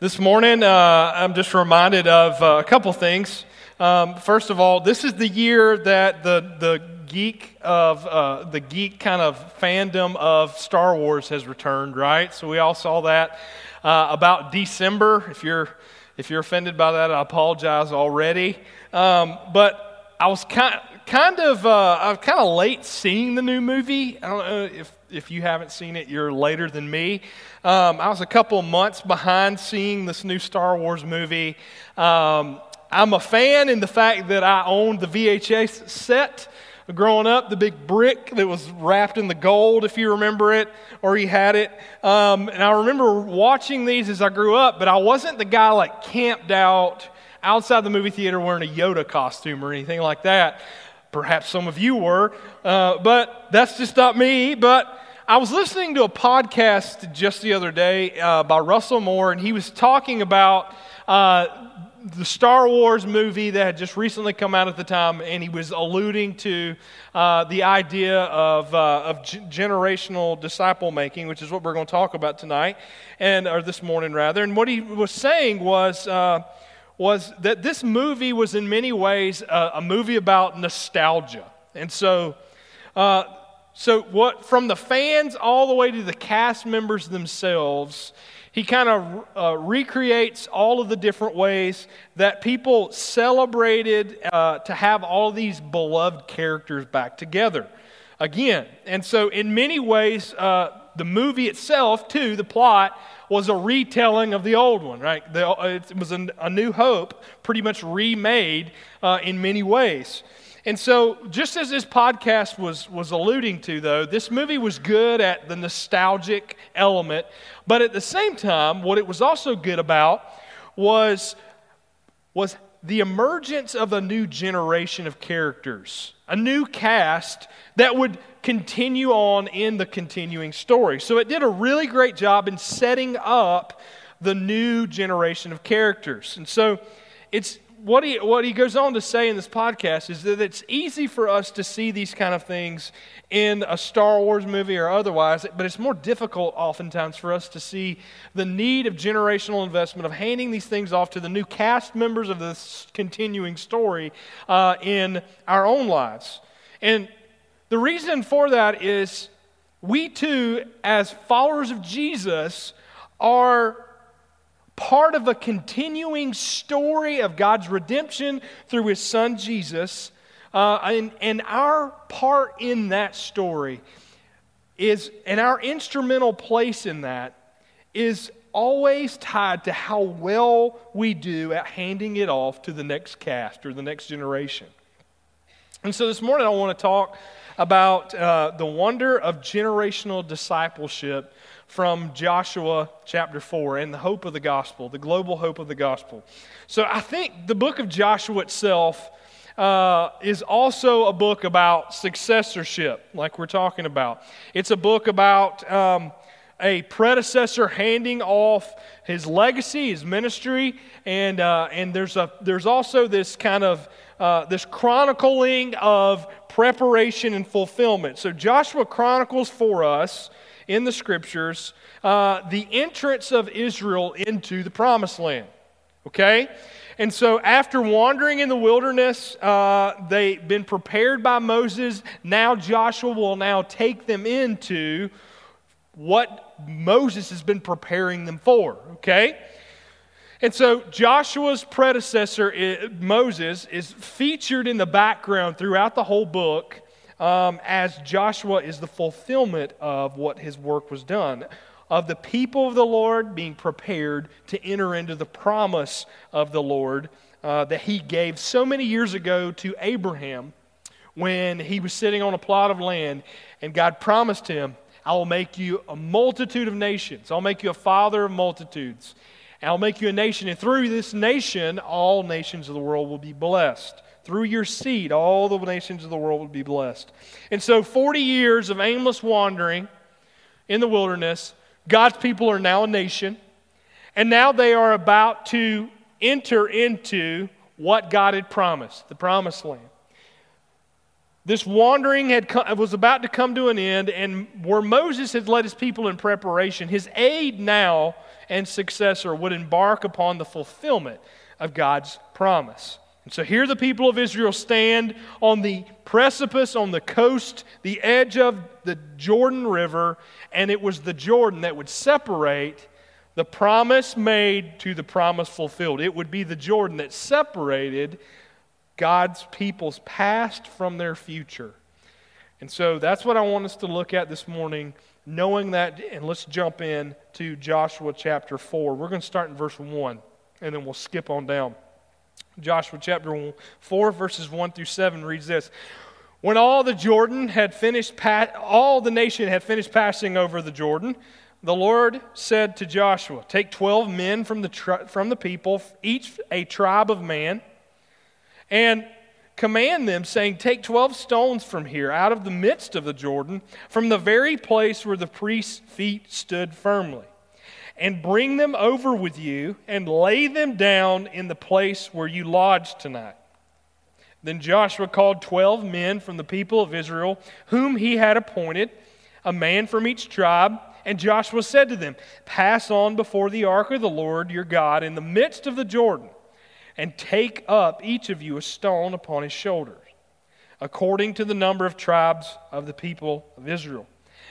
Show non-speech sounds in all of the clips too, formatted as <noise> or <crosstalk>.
This morning, uh, I'm just reminded of uh, a couple things. Um, first of all, this is the year that the, the geek of uh, the geek kind of fandom of Star Wars has returned, right? So we all saw that uh, about December. If you're if you're offended by that, I apologize already. Um, but I was kind kind of uh, I'm kind of late seeing the new movie. I don't know if if you haven't seen it, you're later than me. Um, I was a couple months behind seeing this new Star Wars movie. Um, I'm a fan in the fact that I owned the VHS set growing up, the big brick that was wrapped in the gold, if you remember it, or you had it. Um, and I remember watching these as I grew up, but I wasn't the guy like camped out outside the movie theater wearing a Yoda costume or anything like that. Perhaps some of you were, uh, but that's just not me. But I was listening to a podcast just the other day uh, by Russell Moore, and he was talking about uh, the Star Wars movie that had just recently come out at the time, and he was alluding to uh, the idea of, uh, of g- generational disciple making, which is what we're going to talk about tonight, and or this morning rather. And what he was saying was uh, was that this movie was in many ways a, a movie about nostalgia, and so. Uh, so, what from the fans all the way to the cast members themselves, he kind of uh, recreates all of the different ways that people celebrated uh, to have all these beloved characters back together again. And so, in many ways, uh, the movie itself, too, the plot, was a retelling of the old one, right? The, it was a, a, new hope, pretty much remade uh, in many ways. And so, just as this podcast was, was alluding to, though, this movie was good at the nostalgic element, but at the same time, what it was also good about was, was the emergence of a new generation of characters, a new cast that would continue on in the continuing story. So, it did a really great job in setting up the new generation of characters. And so, it's what he, what he goes on to say in this podcast is that it's easy for us to see these kind of things in a Star Wars movie or otherwise, but it's more difficult oftentimes for us to see the need of generational investment of handing these things off to the new cast members of this continuing story uh, in our own lives. And the reason for that is we too, as followers of Jesus, are part of a continuing story of God's redemption through his son Jesus. Uh, and, and our part in that story is, and our instrumental place in that is always tied to how well we do at handing it off to the next cast or the next generation. And so this morning I want to talk about uh, the wonder of generational discipleship from Joshua chapter 4 and the hope of the gospel, the global hope of the gospel. So I think the book of Joshua itself uh, is also a book about successorship, like we're talking about. It's a book about um, a predecessor handing off his legacy, his ministry, and, uh, and there's, a, there's also this kind of uh, this chronicling of preparation and fulfillment. So Joshua chronicles for us in the scriptures uh, the entrance of Israel into the promised land. Okay? And so, after wandering in the wilderness, uh, they've been prepared by Moses. Now, Joshua will now take them into what Moses has been preparing them for. Okay? And so, Joshua's predecessor, Moses, is featured in the background throughout the whole book um, as Joshua is the fulfillment of what his work was done, of the people of the Lord being prepared to enter into the promise of the Lord uh, that he gave so many years ago to Abraham when he was sitting on a plot of land and God promised him, I will make you a multitude of nations. I'll make you a father of multitudes. I'll make you a nation. And through this nation, all nations of the world will be blessed. Through your seed, all the nations of the world would be blessed. And so, 40 years of aimless wandering in the wilderness, God's people are now a nation. And now they are about to enter into what God had promised, the promised land. This wandering had was about to come to an end, and where Moses had led his people in preparation, his aide now and successor would embark upon the fulfillment of God's promise. And so here the people of Israel stand on the precipice, on the coast, the edge of the Jordan River, and it was the Jordan that would separate the promise made to the promise fulfilled. It would be the Jordan that separated God's people's past from their future. And so that's what I want us to look at this morning, knowing that. And let's jump in to Joshua chapter 4. We're going to start in verse 1, and then we'll skip on down. Joshua chapter 4, verses 1 through 7 reads this. When all the Jordan had finished, all the nation had finished passing over the Jordan, the Lord said to Joshua, Take 12 men from the, tri- from the people, each a tribe of man and command them, saying, Take 12 stones from here, out of the midst of the Jordan, from the very place where the priest's feet stood firmly, and bring them over with you, and lay them down in the place where you lodge tonight. Then Joshua called 12 men from the people of Israel, whom he had appointed, a man from each tribe. And Joshua said to them, Pass on before the ark of the Lord your God in the midst of the Jordan and take up each of you a stone upon his shoulders, according to the number of tribes of the people of Israel.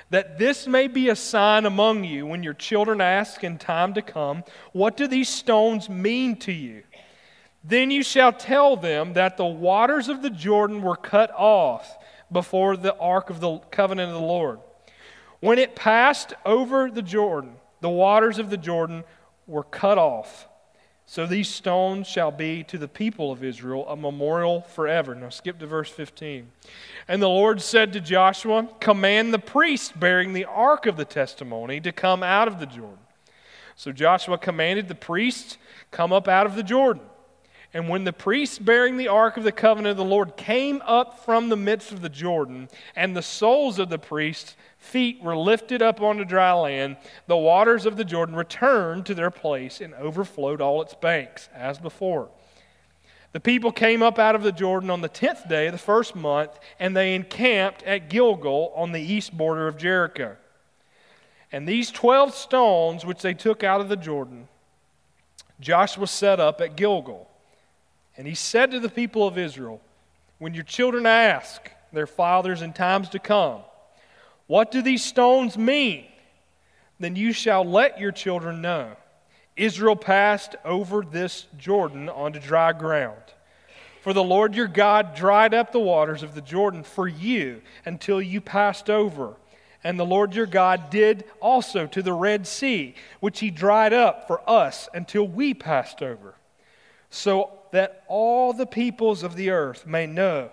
That this may be a sign among you when your children ask in time to come, What do these stones mean to you? Then you shall tell them that the waters of the Jordan were cut off before the ark of the covenant of the Lord. When it passed over the Jordan, the waters of the Jordan were cut off so these stones shall be to the people of Israel a memorial forever. Now skip to verse 15. And the Lord said to Joshua, Command the priests bearing the ark of the testimony to come out of the Jordan. So Joshua commanded the priests, Come up out of the Jordan. And when the priests bearing the ark of the covenant of the Lord came up from the midst of the Jordan, and the soles of the priests feet were lifted up onto dry land, the waters of the Jordan returned to their place and overflowed all its banks, as before. The people came up out of the Jordan on the tenth day of the first month, and they encamped at Gilgal on the east border of Jericho. And these twelve stones which they took out of the Jordan, Joshua set up at Gilgal. And he said to the people of Israel, When your children ask their fathers in times to come, what do these stones mean? Then you shall let your children know. Israel passed over this Jordan onto dry ground. For the Lord your God dried up the waters of the Jordan for you until you passed over. And the Lord your God did also to the Red Sea, which he dried up for us until we passed over. So that all the peoples of the earth may know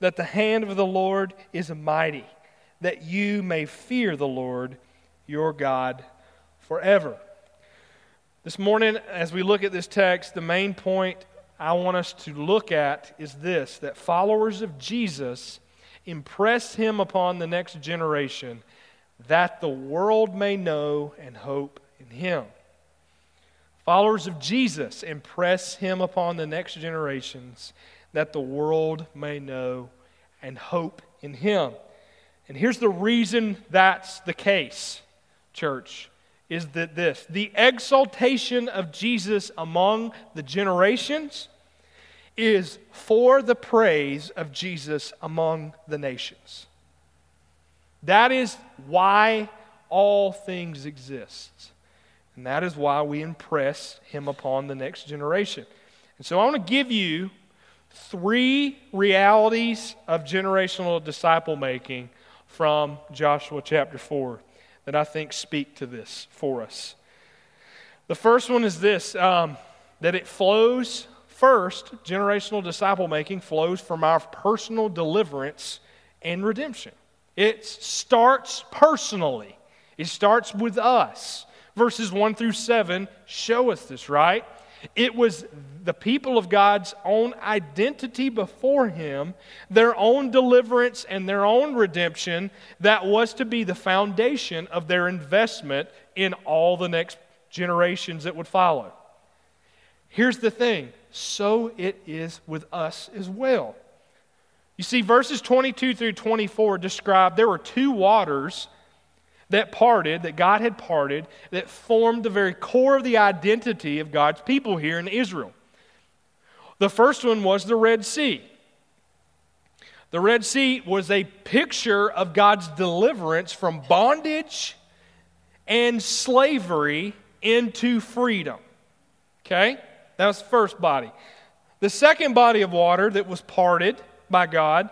that the hand of the Lord is mighty that you may fear the Lord your God forever. This morning, as we look at this text, the main point I want us to look at is this that followers of Jesus impress him upon the next generation that the world may know and hope in him. Followers of Jesus impress him upon the next generations that the world may know and hope in him. And here's the reason that's the case, church, is that this the exaltation of Jesus among the generations is for the praise of Jesus among the nations. That is why all things exist. And that is why we impress him upon the next generation. And so I want to give you three realities of generational disciple making from Joshua chapter 4 that I think speak to this for us. The first one is this um, that it flows first, generational disciple making flows from our personal deliverance and redemption. It starts personally, it starts with us. Verses 1 through 7 show us this, right? It was the people of God's own identity before Him, their own deliverance and their own redemption that was to be the foundation of their investment in all the next generations that would follow. Here's the thing so it is with us as well. You see, verses 22 through 24 describe there were two waters that parted, that God had parted, that formed the very core of the identity of God's people here in Israel. The first one was the Red Sea. The Red Sea was a picture of God's deliverance from bondage and slavery into freedom. Okay? That was the first body. The second body of water that was parted by God,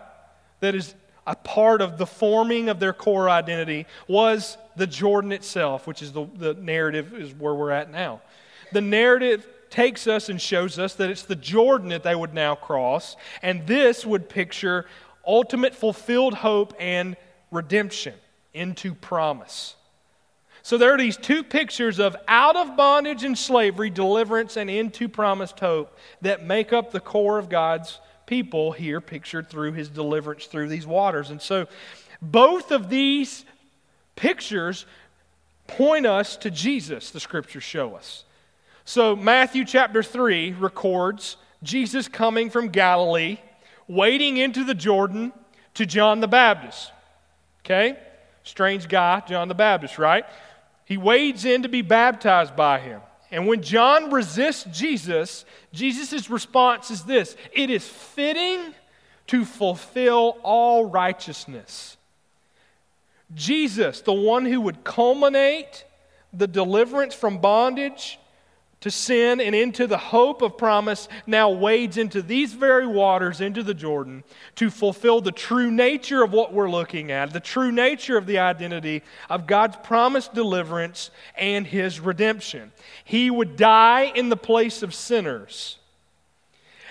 that is a part of the forming of their core identity, was the Jordan itself, which is the, the narrative, is where we're at now. The narrative takes us and shows us that it's the Jordan that they would now cross, and this would picture ultimate fulfilled hope and redemption into promise. So there are these two pictures of out of bondage and slavery, deliverance, and into promised hope that make up the core of God's people here, pictured through his deliverance through these waters. And so both of these pictures point us to Jesus, the scriptures show us. So Matthew chapter 3 records Jesus coming from Galilee, wading into the Jordan to John the Baptist. Okay? Strange guy, John the Baptist, right? He wades in to be baptized by him. And when John resists Jesus, Jesus' response is this it is fitting to fulfill all righteousness. Jesus, the one who would culminate the deliverance from bondage to sin and into the hope of promise, now wades into these very waters, into the Jordan, to fulfill the true nature of what we're looking at, the true nature of the identity of God's promised deliverance and his redemption. He would die in the place of sinners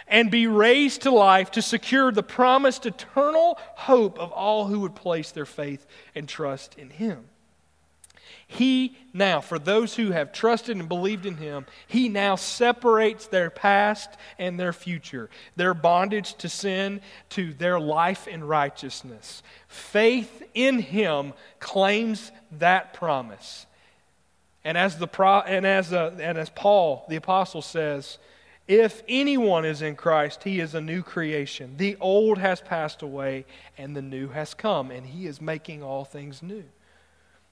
and be raised to life to secure the promised eternal hope of all who would place their faith and trust in him. He now, for those who have trusted and believed in Him, He now separates their past and their future, their bondage to sin to their life in righteousness. Faith in Him claims that promise. And as, the and, as, uh, and as Paul, the apostle, says, if anyone is in Christ, he is a new creation. The old has passed away and the new has come, and he is making all things new.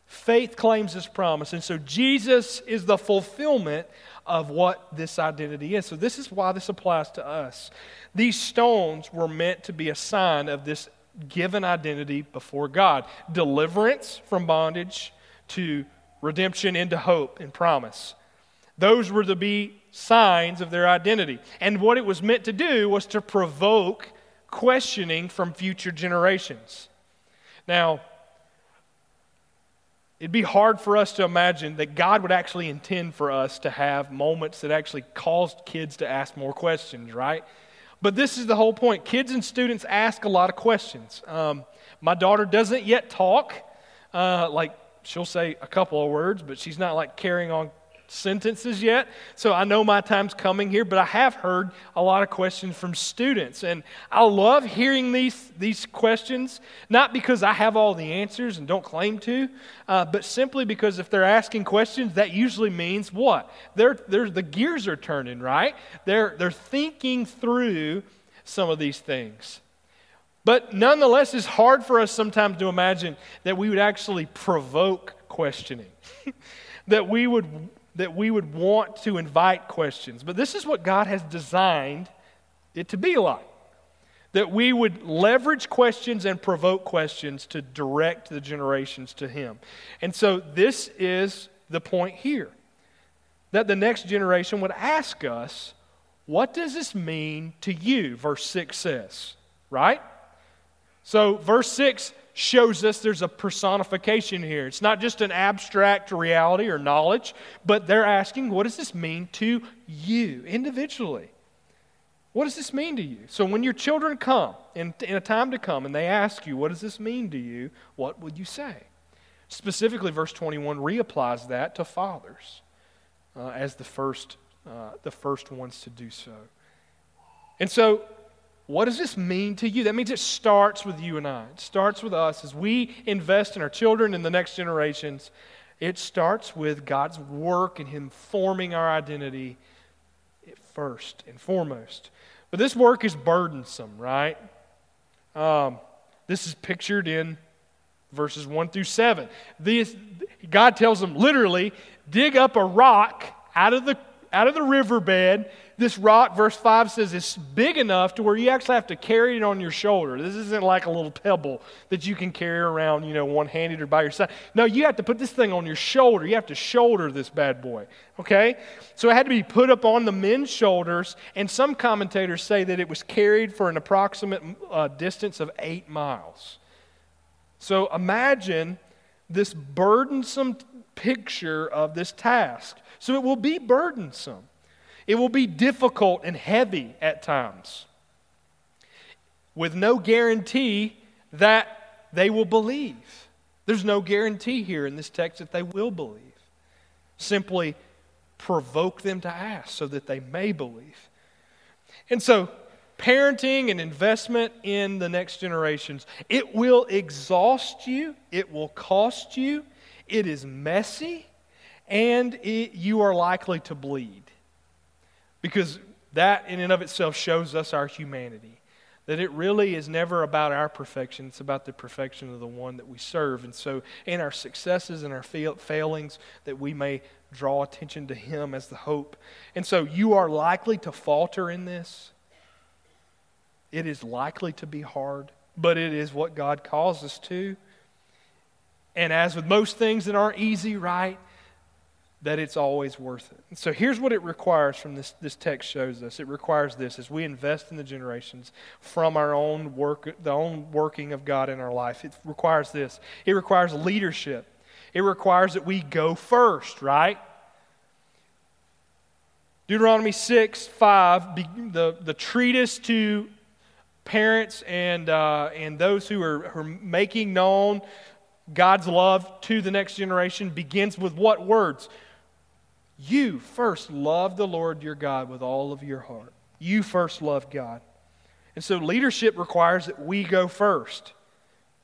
Faith claims this promise. And so Jesus is the fulfillment of what this identity is. So, this is why this applies to us. These stones were meant to be a sign of this given identity before God deliverance from bondage to redemption into hope and promise. Those were to be signs of their identity. And what it was meant to do was to provoke questioning from future generations. Now, It'd be hard for us to imagine that God would actually intend for us to have moments that actually caused kids to ask more questions, right? But this is the whole point. Kids and students ask a lot of questions. Um, my daughter doesn't yet talk. Uh, like, she'll say a couple of words, but she's not like carrying on sentences yet. So I know my time's coming here, but I have heard a lot of questions from students. And I love hearing these, these questions, not because I have all the answers and don't claim to, uh, but simply because if they're asking questions, that usually means what? They're, they're, the gears are turning, right? They're, they're thinking through some of these things. But nonetheless, it's hard for us sometimes to imagine that we would actually provoke questioning. <laughs> that we would that we would want to invite questions. But this is what God has designed it to be like that we would leverage questions and provoke questions to direct the generations to Him. And so this is the point here that the next generation would ask us, What does this mean to you? Verse 6 says, right? So, verse 6 shows us there's a personification here. It's not just an abstract reality or knowledge, but they're asking, what does this mean to you individually? What does this mean to you? So when your children come in, in a time to come and they ask you, what does this mean to you? What would you say? Specifically, verse 21 reapplies that to fathers uh, as the first, uh, the first ones to do so. And so what does this mean to you? That means it starts with you and I. It starts with us as we invest in our children and the next generations. It starts with God's work and Him forming our identity first and foremost. But this work is burdensome, right? Um, this is pictured in verses 1 through 7. This, God tells them literally, dig up a rock out of the, out of the riverbed this rock, verse 5 says, is big enough to where you actually have to carry it on your shoulder. This isn't like a little pebble that you can carry around, you know, one handed or by your side. No, you have to put this thing on your shoulder. You have to shoulder this bad boy, okay? So it had to be put up on the men's shoulders, and some commentators say that it was carried for an approximate uh, distance of eight miles. So imagine this burdensome picture of this task. So it will be burdensome. It will be difficult and heavy at times, with no guarantee that they will believe. There's no guarantee here in this text that they will believe. Simply provoke them to ask so that they may believe. And so, parenting and investment in the next generations, it will exhaust you, it will cost you, it is messy, and it, you are likely to bleed. Because that, in and of itself, shows us our humanity. That it really is never about our perfection, it's about the perfection of the one that we serve. And so, in our successes and our failings, that we may draw attention to Him as the hope. And so, you are likely to falter in this. It is likely to be hard, but it is what God calls us to. And as with most things that aren't easy, right? That it's always worth it. so here's what it requires from this, this text shows us. It requires this as we invest in the generations from our own work, the own working of God in our life. It requires this. It requires leadership. It requires that we go first, right? Deuteronomy 6, 5, the, the treatise to parents and, uh, and those who are, who are making known God's love to the next generation begins with what words? You first love the Lord your God with all of your heart. You first love God. And so leadership requires that we go first,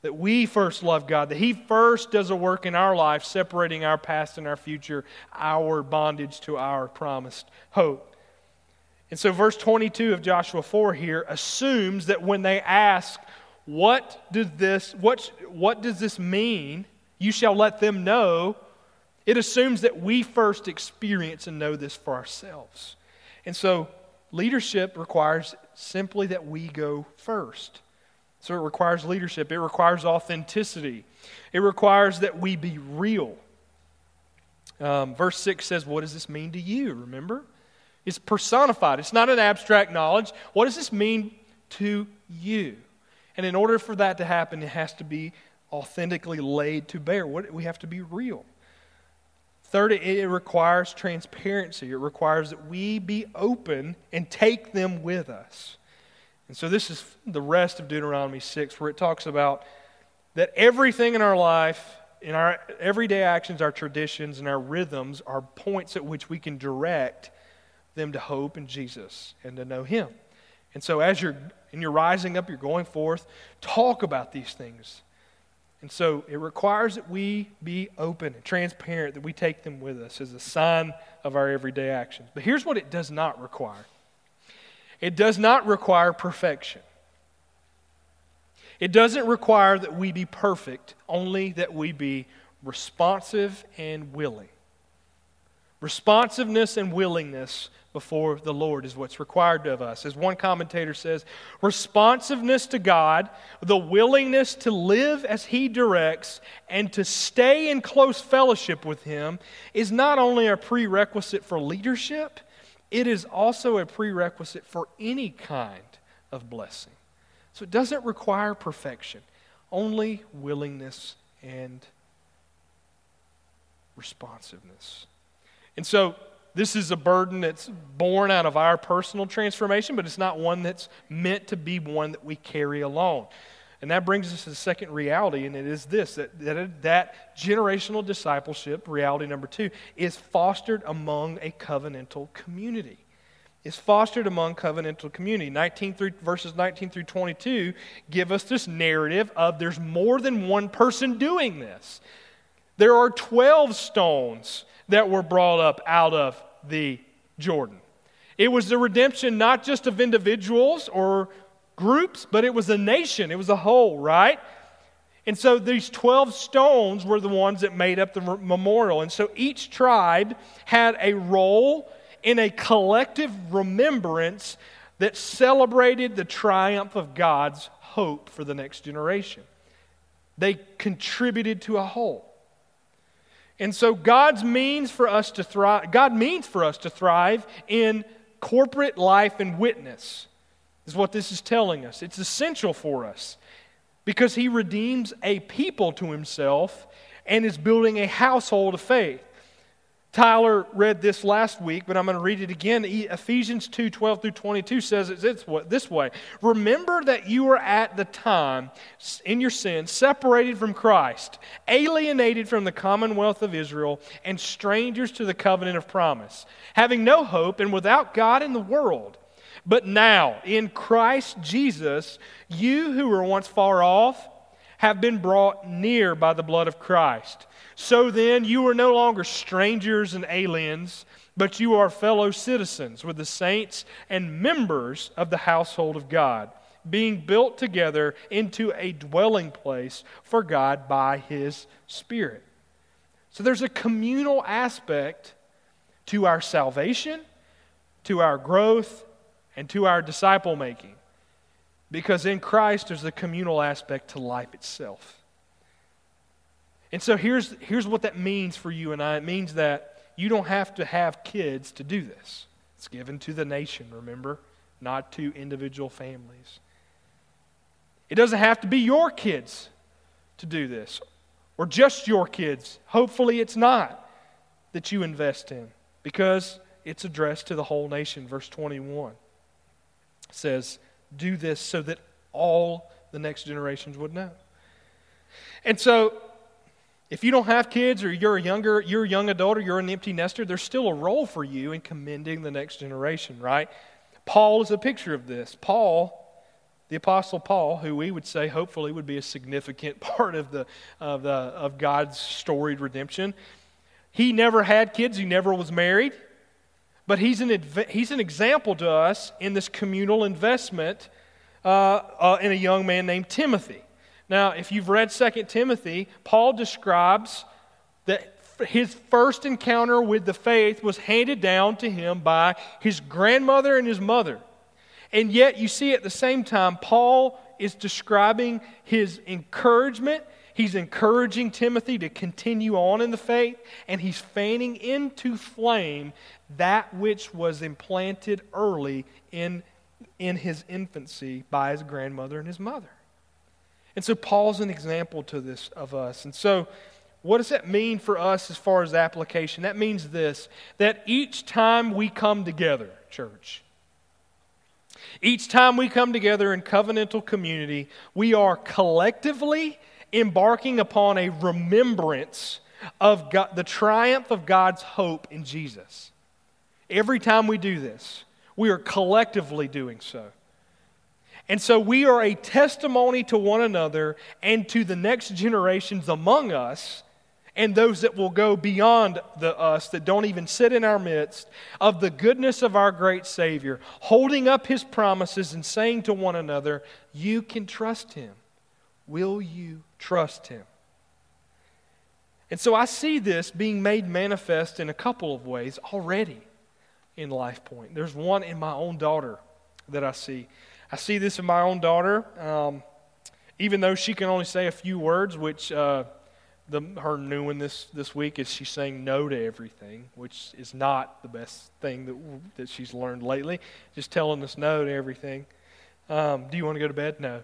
that we first love God, that He first does a work in our life, separating our past and our future, our bondage to our promised hope. And so, verse 22 of Joshua 4 here assumes that when they ask, What does this, what, what does this mean? You shall let them know it assumes that we first experience and know this for ourselves. And so leadership requires simply that we go first. So it requires leadership, it requires authenticity, it requires that we be real. Um, verse 6 says, What does this mean to you? Remember? It's personified, it's not an abstract knowledge. What does this mean to you? And in order for that to happen, it has to be authentically laid to bear. What, we have to be real. Third, it requires transparency. It requires that we be open and take them with us. And so, this is the rest of Deuteronomy 6, where it talks about that everything in our life, in our everyday actions, our traditions, and our rhythms are points at which we can direct them to hope in Jesus and to know Him. And so, as you're, and you're rising up, you're going forth, talk about these things. And so it requires that we be open and transparent, that we take them with us as a sign of our everyday actions. But here's what it does not require it does not require perfection. It doesn't require that we be perfect, only that we be responsive and willing. Responsiveness and willingness before the Lord is what's required of us. As one commentator says, responsiveness to God, the willingness to live as He directs, and to stay in close fellowship with Him is not only a prerequisite for leadership, it is also a prerequisite for any kind of blessing. So it doesn't require perfection, only willingness and responsiveness. And so this is a burden that's born out of our personal transformation, but it's not one that's meant to be one that we carry alone. And that brings us to the second reality, and it is this that, that, that generational discipleship, reality number two, is fostered among a covenantal community. Is fostered among covenantal community. 19 through, verses 19 through 22 give us this narrative of there's more than one person doing this. There are 12 stones that were brought up out of the Jordan. It was the redemption not just of individuals or groups, but it was a nation, it was a whole, right? And so these 12 stones were the ones that made up the memorial. And so each tribe had a role in a collective remembrance that celebrated the triumph of God's hope for the next generation. They contributed to a whole. And so God's means for us to thrive, God means for us to thrive in corporate life and witness, is what this is telling us. It's essential for us because He redeems a people to Himself and is building a household of faith. Tyler read this last week, but I'm going to read it again. Ephesians 2 12 through 22 says it this way Remember that you were at the time in your sin separated from Christ, alienated from the commonwealth of Israel, and strangers to the covenant of promise, having no hope and without God in the world. But now, in Christ Jesus, you who were once far off have been brought near by the blood of Christ. So then, you are no longer strangers and aliens, but you are fellow citizens with the saints and members of the household of God, being built together into a dwelling place for God by His Spirit. So there's a communal aspect to our salvation, to our growth, and to our disciple making. Because in Christ, there's a communal aspect to life itself. And so here's, here's what that means for you and I it means that you don't have to have kids to do this. It's given to the nation, remember, not to individual families. It doesn't have to be your kids to do this, or just your kids. Hopefully, it's not that you invest in, because it's addressed to the whole nation. Verse 21 says, Do this so that all the next generations would know. And so if you don't have kids or you're a younger, you're a young adult or you're an empty nester, there's still a role for you in commending the next generation, right? Paul is a picture of this. Paul, the apostle Paul, who we would say hopefully would be a significant <laughs> part of the of the of God's storied redemption. He never had kids, he never was married, but he's an he's an example to us in this communal investment uh, uh, in a young man named Timothy. Now, if you've read 2 Timothy, Paul describes that his first encounter with the faith was handed down to him by his grandmother and his mother. And yet, you see at the same time, Paul is describing his encouragement. He's encouraging Timothy to continue on in the faith, and he's fanning into flame that which was implanted early in, in his infancy by his grandmother and his mother. And so Paul's an example to this of us. And so what does that mean for us as far as application? That means this that each time we come together, church, each time we come together in covenantal community, we are collectively embarking upon a remembrance of God, the triumph of God's hope in Jesus. Every time we do this, we are collectively doing so. And so we are a testimony to one another and to the next generations among us and those that will go beyond the us that don't even sit in our midst of the goodness of our great Savior, holding up his promises and saying to one another, You can trust him. Will you trust him? And so I see this being made manifest in a couple of ways already in Life Point. There's one in my own daughter that I see. I see this in my own daughter. Um, even though she can only say a few words, which uh, the, her new one this, this week is she's saying no to everything, which is not the best thing that, that she's learned lately. Just telling us no to everything. Um, do you want to go to bed? No.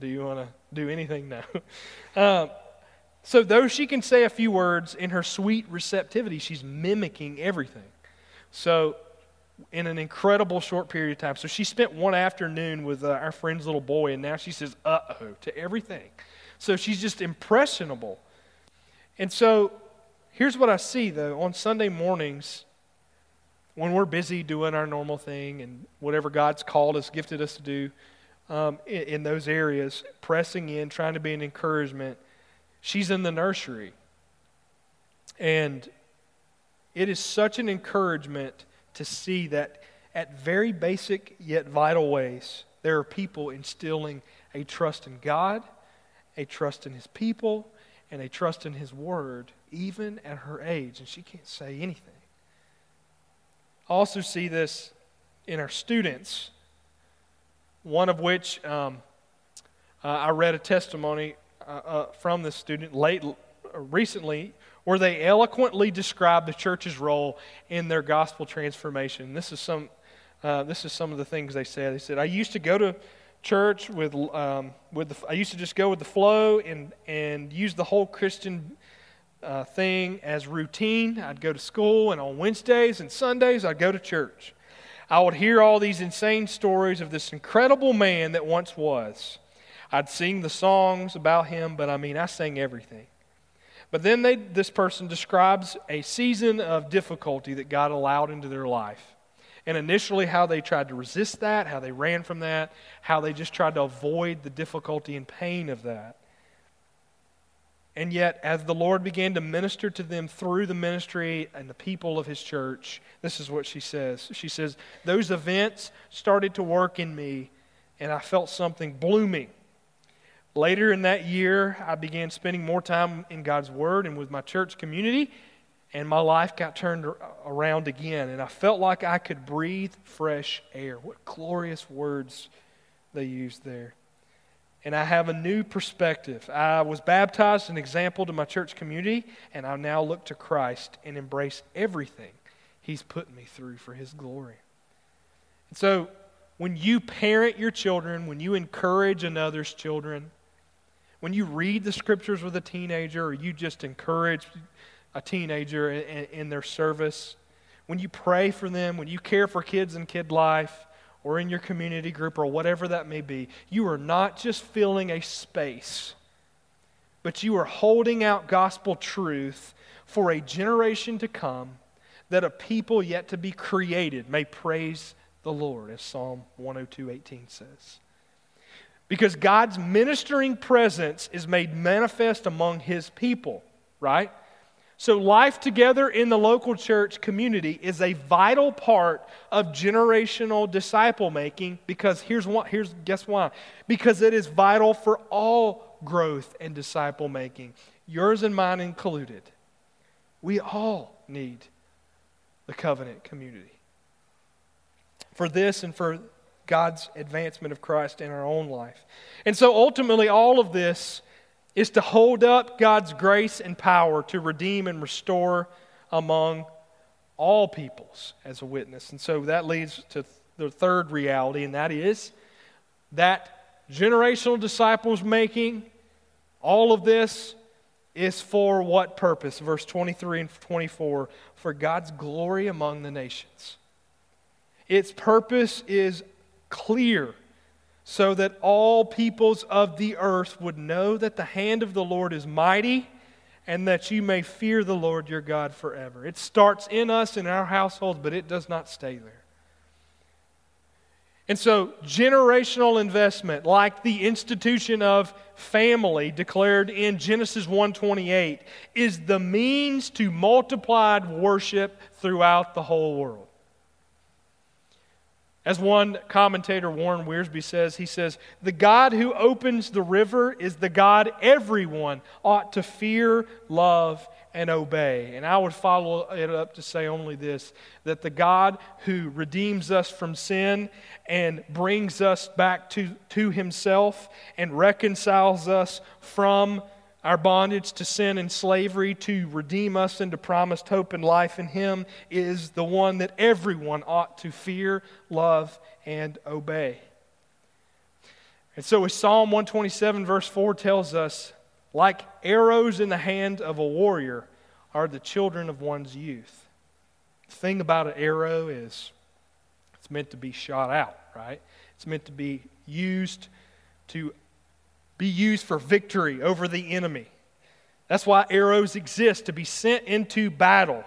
Do you want to do anything? No. <laughs> um, so, though she can say a few words in her sweet receptivity, she's mimicking everything. So, in an incredible short period of time. So she spent one afternoon with uh, our friend's little boy, and now she says, uh oh, to everything. So she's just impressionable. And so here's what I see, though. On Sunday mornings, when we're busy doing our normal thing and whatever God's called us, gifted us to do um, in, in those areas, pressing in, trying to be an encouragement, she's in the nursery. And it is such an encouragement to see that at very basic yet vital ways, There are people instilling a trust in God, a trust in His people, and a trust in His Word, even at her age, and she can't say anything. I also see this in our students, one of which um, uh, I read a testimony uh, uh, from this student late recently where they eloquently describe the church's role in their gospel transformation. This is some, uh, this is some of the things they said. They said, I used to go to church with, um, with the, I used to just go with the flow and, and use the whole Christian uh, thing as routine. I'd go to school, and on Wednesdays and Sundays, I'd go to church. I would hear all these insane stories of this incredible man that once was. I'd sing the songs about him, but I mean, I sang everything. But then they, this person describes a season of difficulty that God allowed into their life. And initially, how they tried to resist that, how they ran from that, how they just tried to avoid the difficulty and pain of that. And yet, as the Lord began to minister to them through the ministry and the people of His church, this is what she says. She says, Those events started to work in me, and I felt something blooming Later in that year, I began spending more time in God's Word and with my church community, and my life got turned around again, and I felt like I could breathe fresh air. What glorious words they used there. And I have a new perspective. I was baptized an example to my church community, and I now look to Christ and embrace everything He's put me through for His glory. And so, when you parent your children, when you encourage another's children, when you read the scriptures with a teenager or you just encourage a teenager in, in, their service, when you pray for them, when you care for kids in kid life or in your community group or whatever that may be, you are not just filling a space, but you are holding out gospel truth for a generation to come that a people yet to be created may praise the Lord, as Psalm 102:18 says. Because God's ministering presence is made manifest among his people, right? So, life together in the local church community is a vital part of generational disciple making because here's what, here's, guess why? Because it is vital for all growth and disciple making, yours and mine included. We all need the covenant community. For this and for God's advancement of Christ in our own life. And so ultimately, all of this is to hold up God's grace and power to redeem and restore among all peoples as a witness. And so that leads to the third reality, and that is that generational disciples making, all of this is for what purpose? Verse 23 and 24 for God's glory among the nations. Its purpose is clear so that all peoples of the earth would know that the hand of the Lord is mighty and that you may fear the Lord your God forever. It starts in us, in our households, but it does not stay there. And so, generational investment, like the institution of family declared in Genesis 1:28, is the means to multiplied worship throughout the whole world. As one commentator, Warren Wiersbe, says, he says, The God who opens the river is the God everyone ought to fear, love, and obey. And I would follow it up to say only this that the God who redeems us from sin and brings us back to, to himself and reconciles us from our bondage to sin and slavery to redeem us into promised hope and life in Him is the one that everyone ought to fear, love, and obey. And so, as Psalm 127, verse 4 tells us, like arrows in the hand of a warrior are the children of one's youth. The thing about an arrow is it's meant to be shot out, right? It's meant to be used to be used for victory over the enemy. That's why arrows exist, to be sent into battle.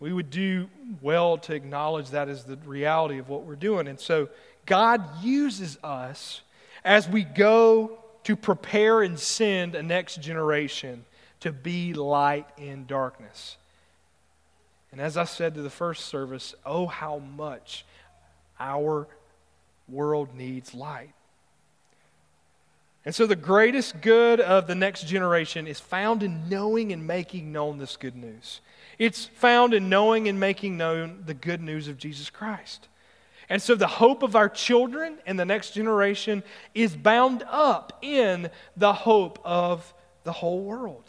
We would do well to acknowledge that as the reality of what we're doing. And so God uses us as we go to prepare and send a next generation to be light in darkness. And as I said to the first service, oh, how much our world needs light. And so, the greatest good of the next generation is found in knowing and making known this good news. It's found in knowing and making known the good news of Jesus Christ. And so, the hope of our children and the next generation is bound up in the hope of the whole world.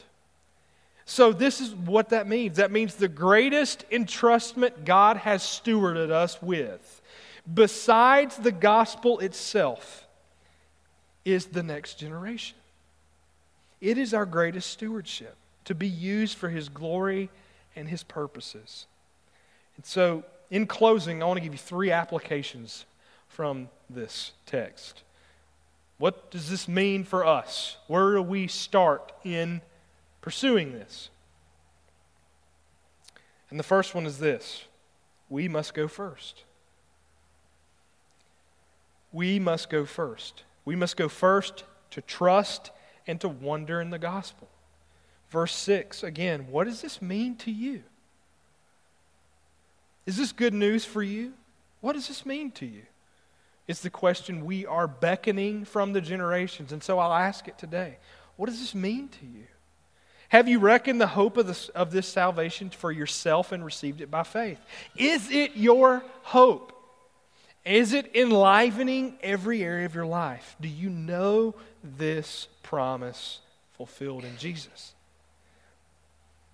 So, this is what that means. That means the greatest entrustment God has stewarded us with, besides the gospel itself, is the next generation. It is our greatest stewardship to be used for His glory and His purposes. And so, in closing, I want to give you three applications from this text. What does this mean for us? Where do we start in pursuing this? And the first one is this we must go first. We must go first. We must go first to trust and to wonder in the gospel. Verse 6, again, what does this mean to you? Is this good news for you? What does this mean to you? It's the question we are beckoning from the generations. And so I'll ask it today. What does this mean to you? Have you reckoned the hope of this, of this salvation for yourself and received it by faith? Is it your hope? Is it enlivening every area of your life? Do you know this promise fulfilled in Jesus?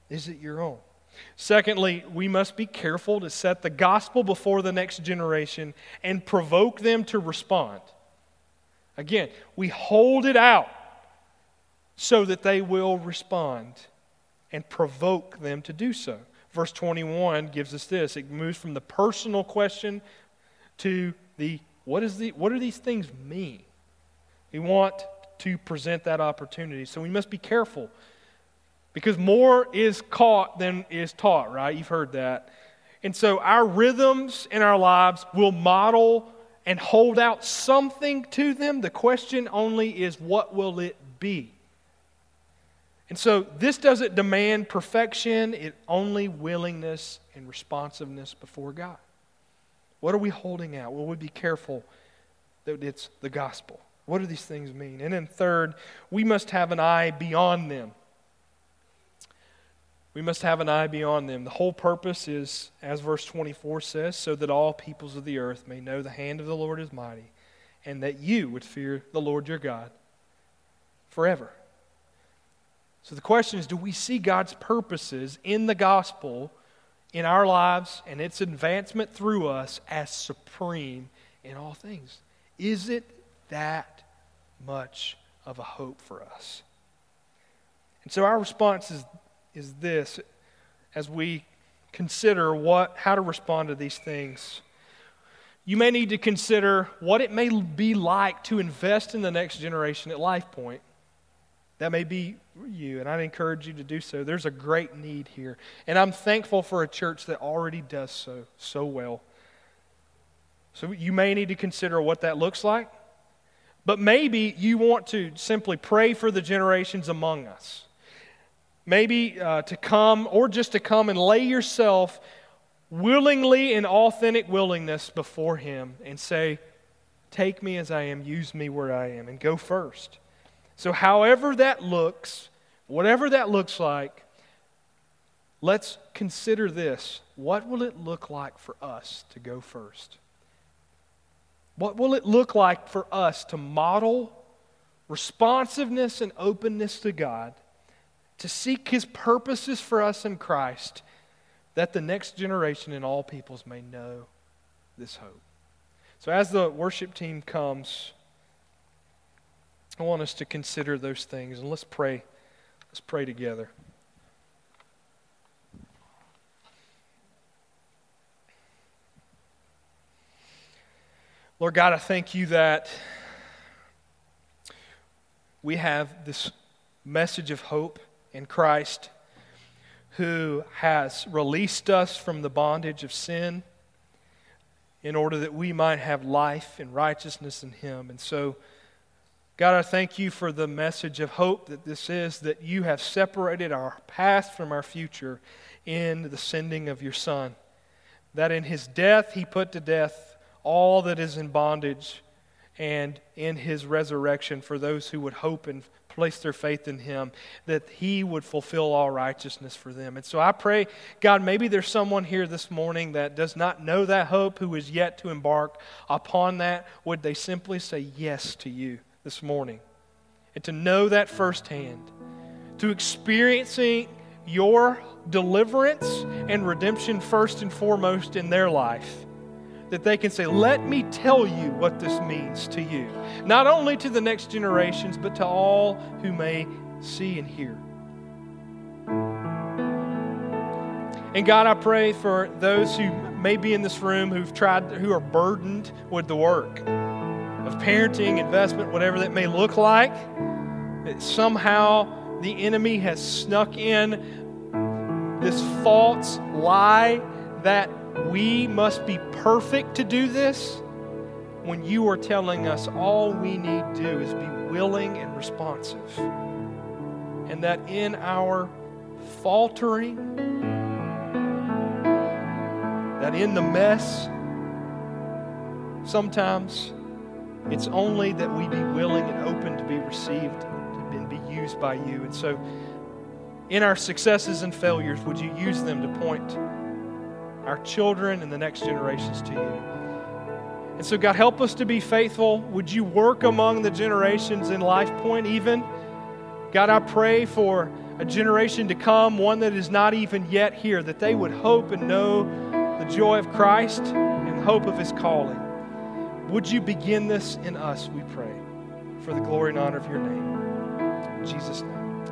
Is it your own? Secondly, we must be careful to set the gospel before the next generation and provoke them to respond. Again, we hold it out so that they will respond and provoke them to do so. Verse 21 gives us this it moves from the personal question to the what, is the, what do these things mean? We want to present that opportunity. So we must be careful because more is caught than is taught, right? You've heard that. And so our rhythms in our lives will model and hold out something to them. The question only is what will it be? And so this doesn't demand perfection, it only willingness and responsiveness before God. What are we holding out? Will we be careful that it's the gospel? What do these things mean? And then, third, we must have an eye beyond them. We must have an eye beyond them. The whole purpose is, as verse 24 says, so that all peoples of the earth may know the hand of the Lord is mighty, and that you would fear the Lord your God forever. So the question is do we see God's purposes in the gospel? In our lives and its advancement through us as supreme in all things. Is it that much of a hope for us? And so our response is, is this as we consider what, how to respond to these things. You may need to consider what it may be like to invest in the next generation at Life Point. That may be you, and I'd encourage you to do so. There's a great need here. And I'm thankful for a church that already does so, so well. So you may need to consider what that looks like. But maybe you want to simply pray for the generations among us. Maybe uh, to come, or just to come and lay yourself willingly in authentic willingness before Him and say, Take me as I am, use me where I am, and go first. So, however that looks, whatever that looks like, let's consider this. What will it look like for us to go first? What will it look like for us to model responsiveness and openness to God, to seek His purposes for us in Christ, that the next generation and all peoples may know this hope? So, as the worship team comes, I want us to consider those things and let's pray. Let's pray together. Lord God, I thank you that we have this message of hope in Christ who has released us from the bondage of sin in order that we might have life and righteousness in Him. And so, God, I thank you for the message of hope that this is, that you have separated our past from our future in the sending of your Son. That in his death, he put to death all that is in bondage and in his resurrection for those who would hope and place their faith in him, that he would fulfill all righteousness for them. And so I pray, God, maybe there's someone here this morning that does not know that hope, who is yet to embark upon that. Would they simply say yes to you this morning? And to know that firsthand, to experiencing your deliverance and redemption first and foremost in their life that they can say, Let me tell you what this means to you. Not only to the next generations, but to all who may see and hear. And God, I pray for those who may be in this room who've tried, who are burdened with the work of parenting, investment, whatever that may look like. That somehow the enemy has snuck in this false lie that we must be perfect to do this when you are telling us all we need to do is be willing and responsive. And that in our faltering, that in the mess, sometimes it's only that we be willing and open to be received and be used by you. And so, in our successes and failures, would you use them to point our children, and the next generations to you. And so, God, help us to be faithful. Would you work among the generations in Life Point even? God, I pray for a generation to come, one that is not even yet here, that they would hope and know the joy of Christ and hope of His calling. Would you begin this in us, we pray, for the glory and honor of your name. In Jesus' name.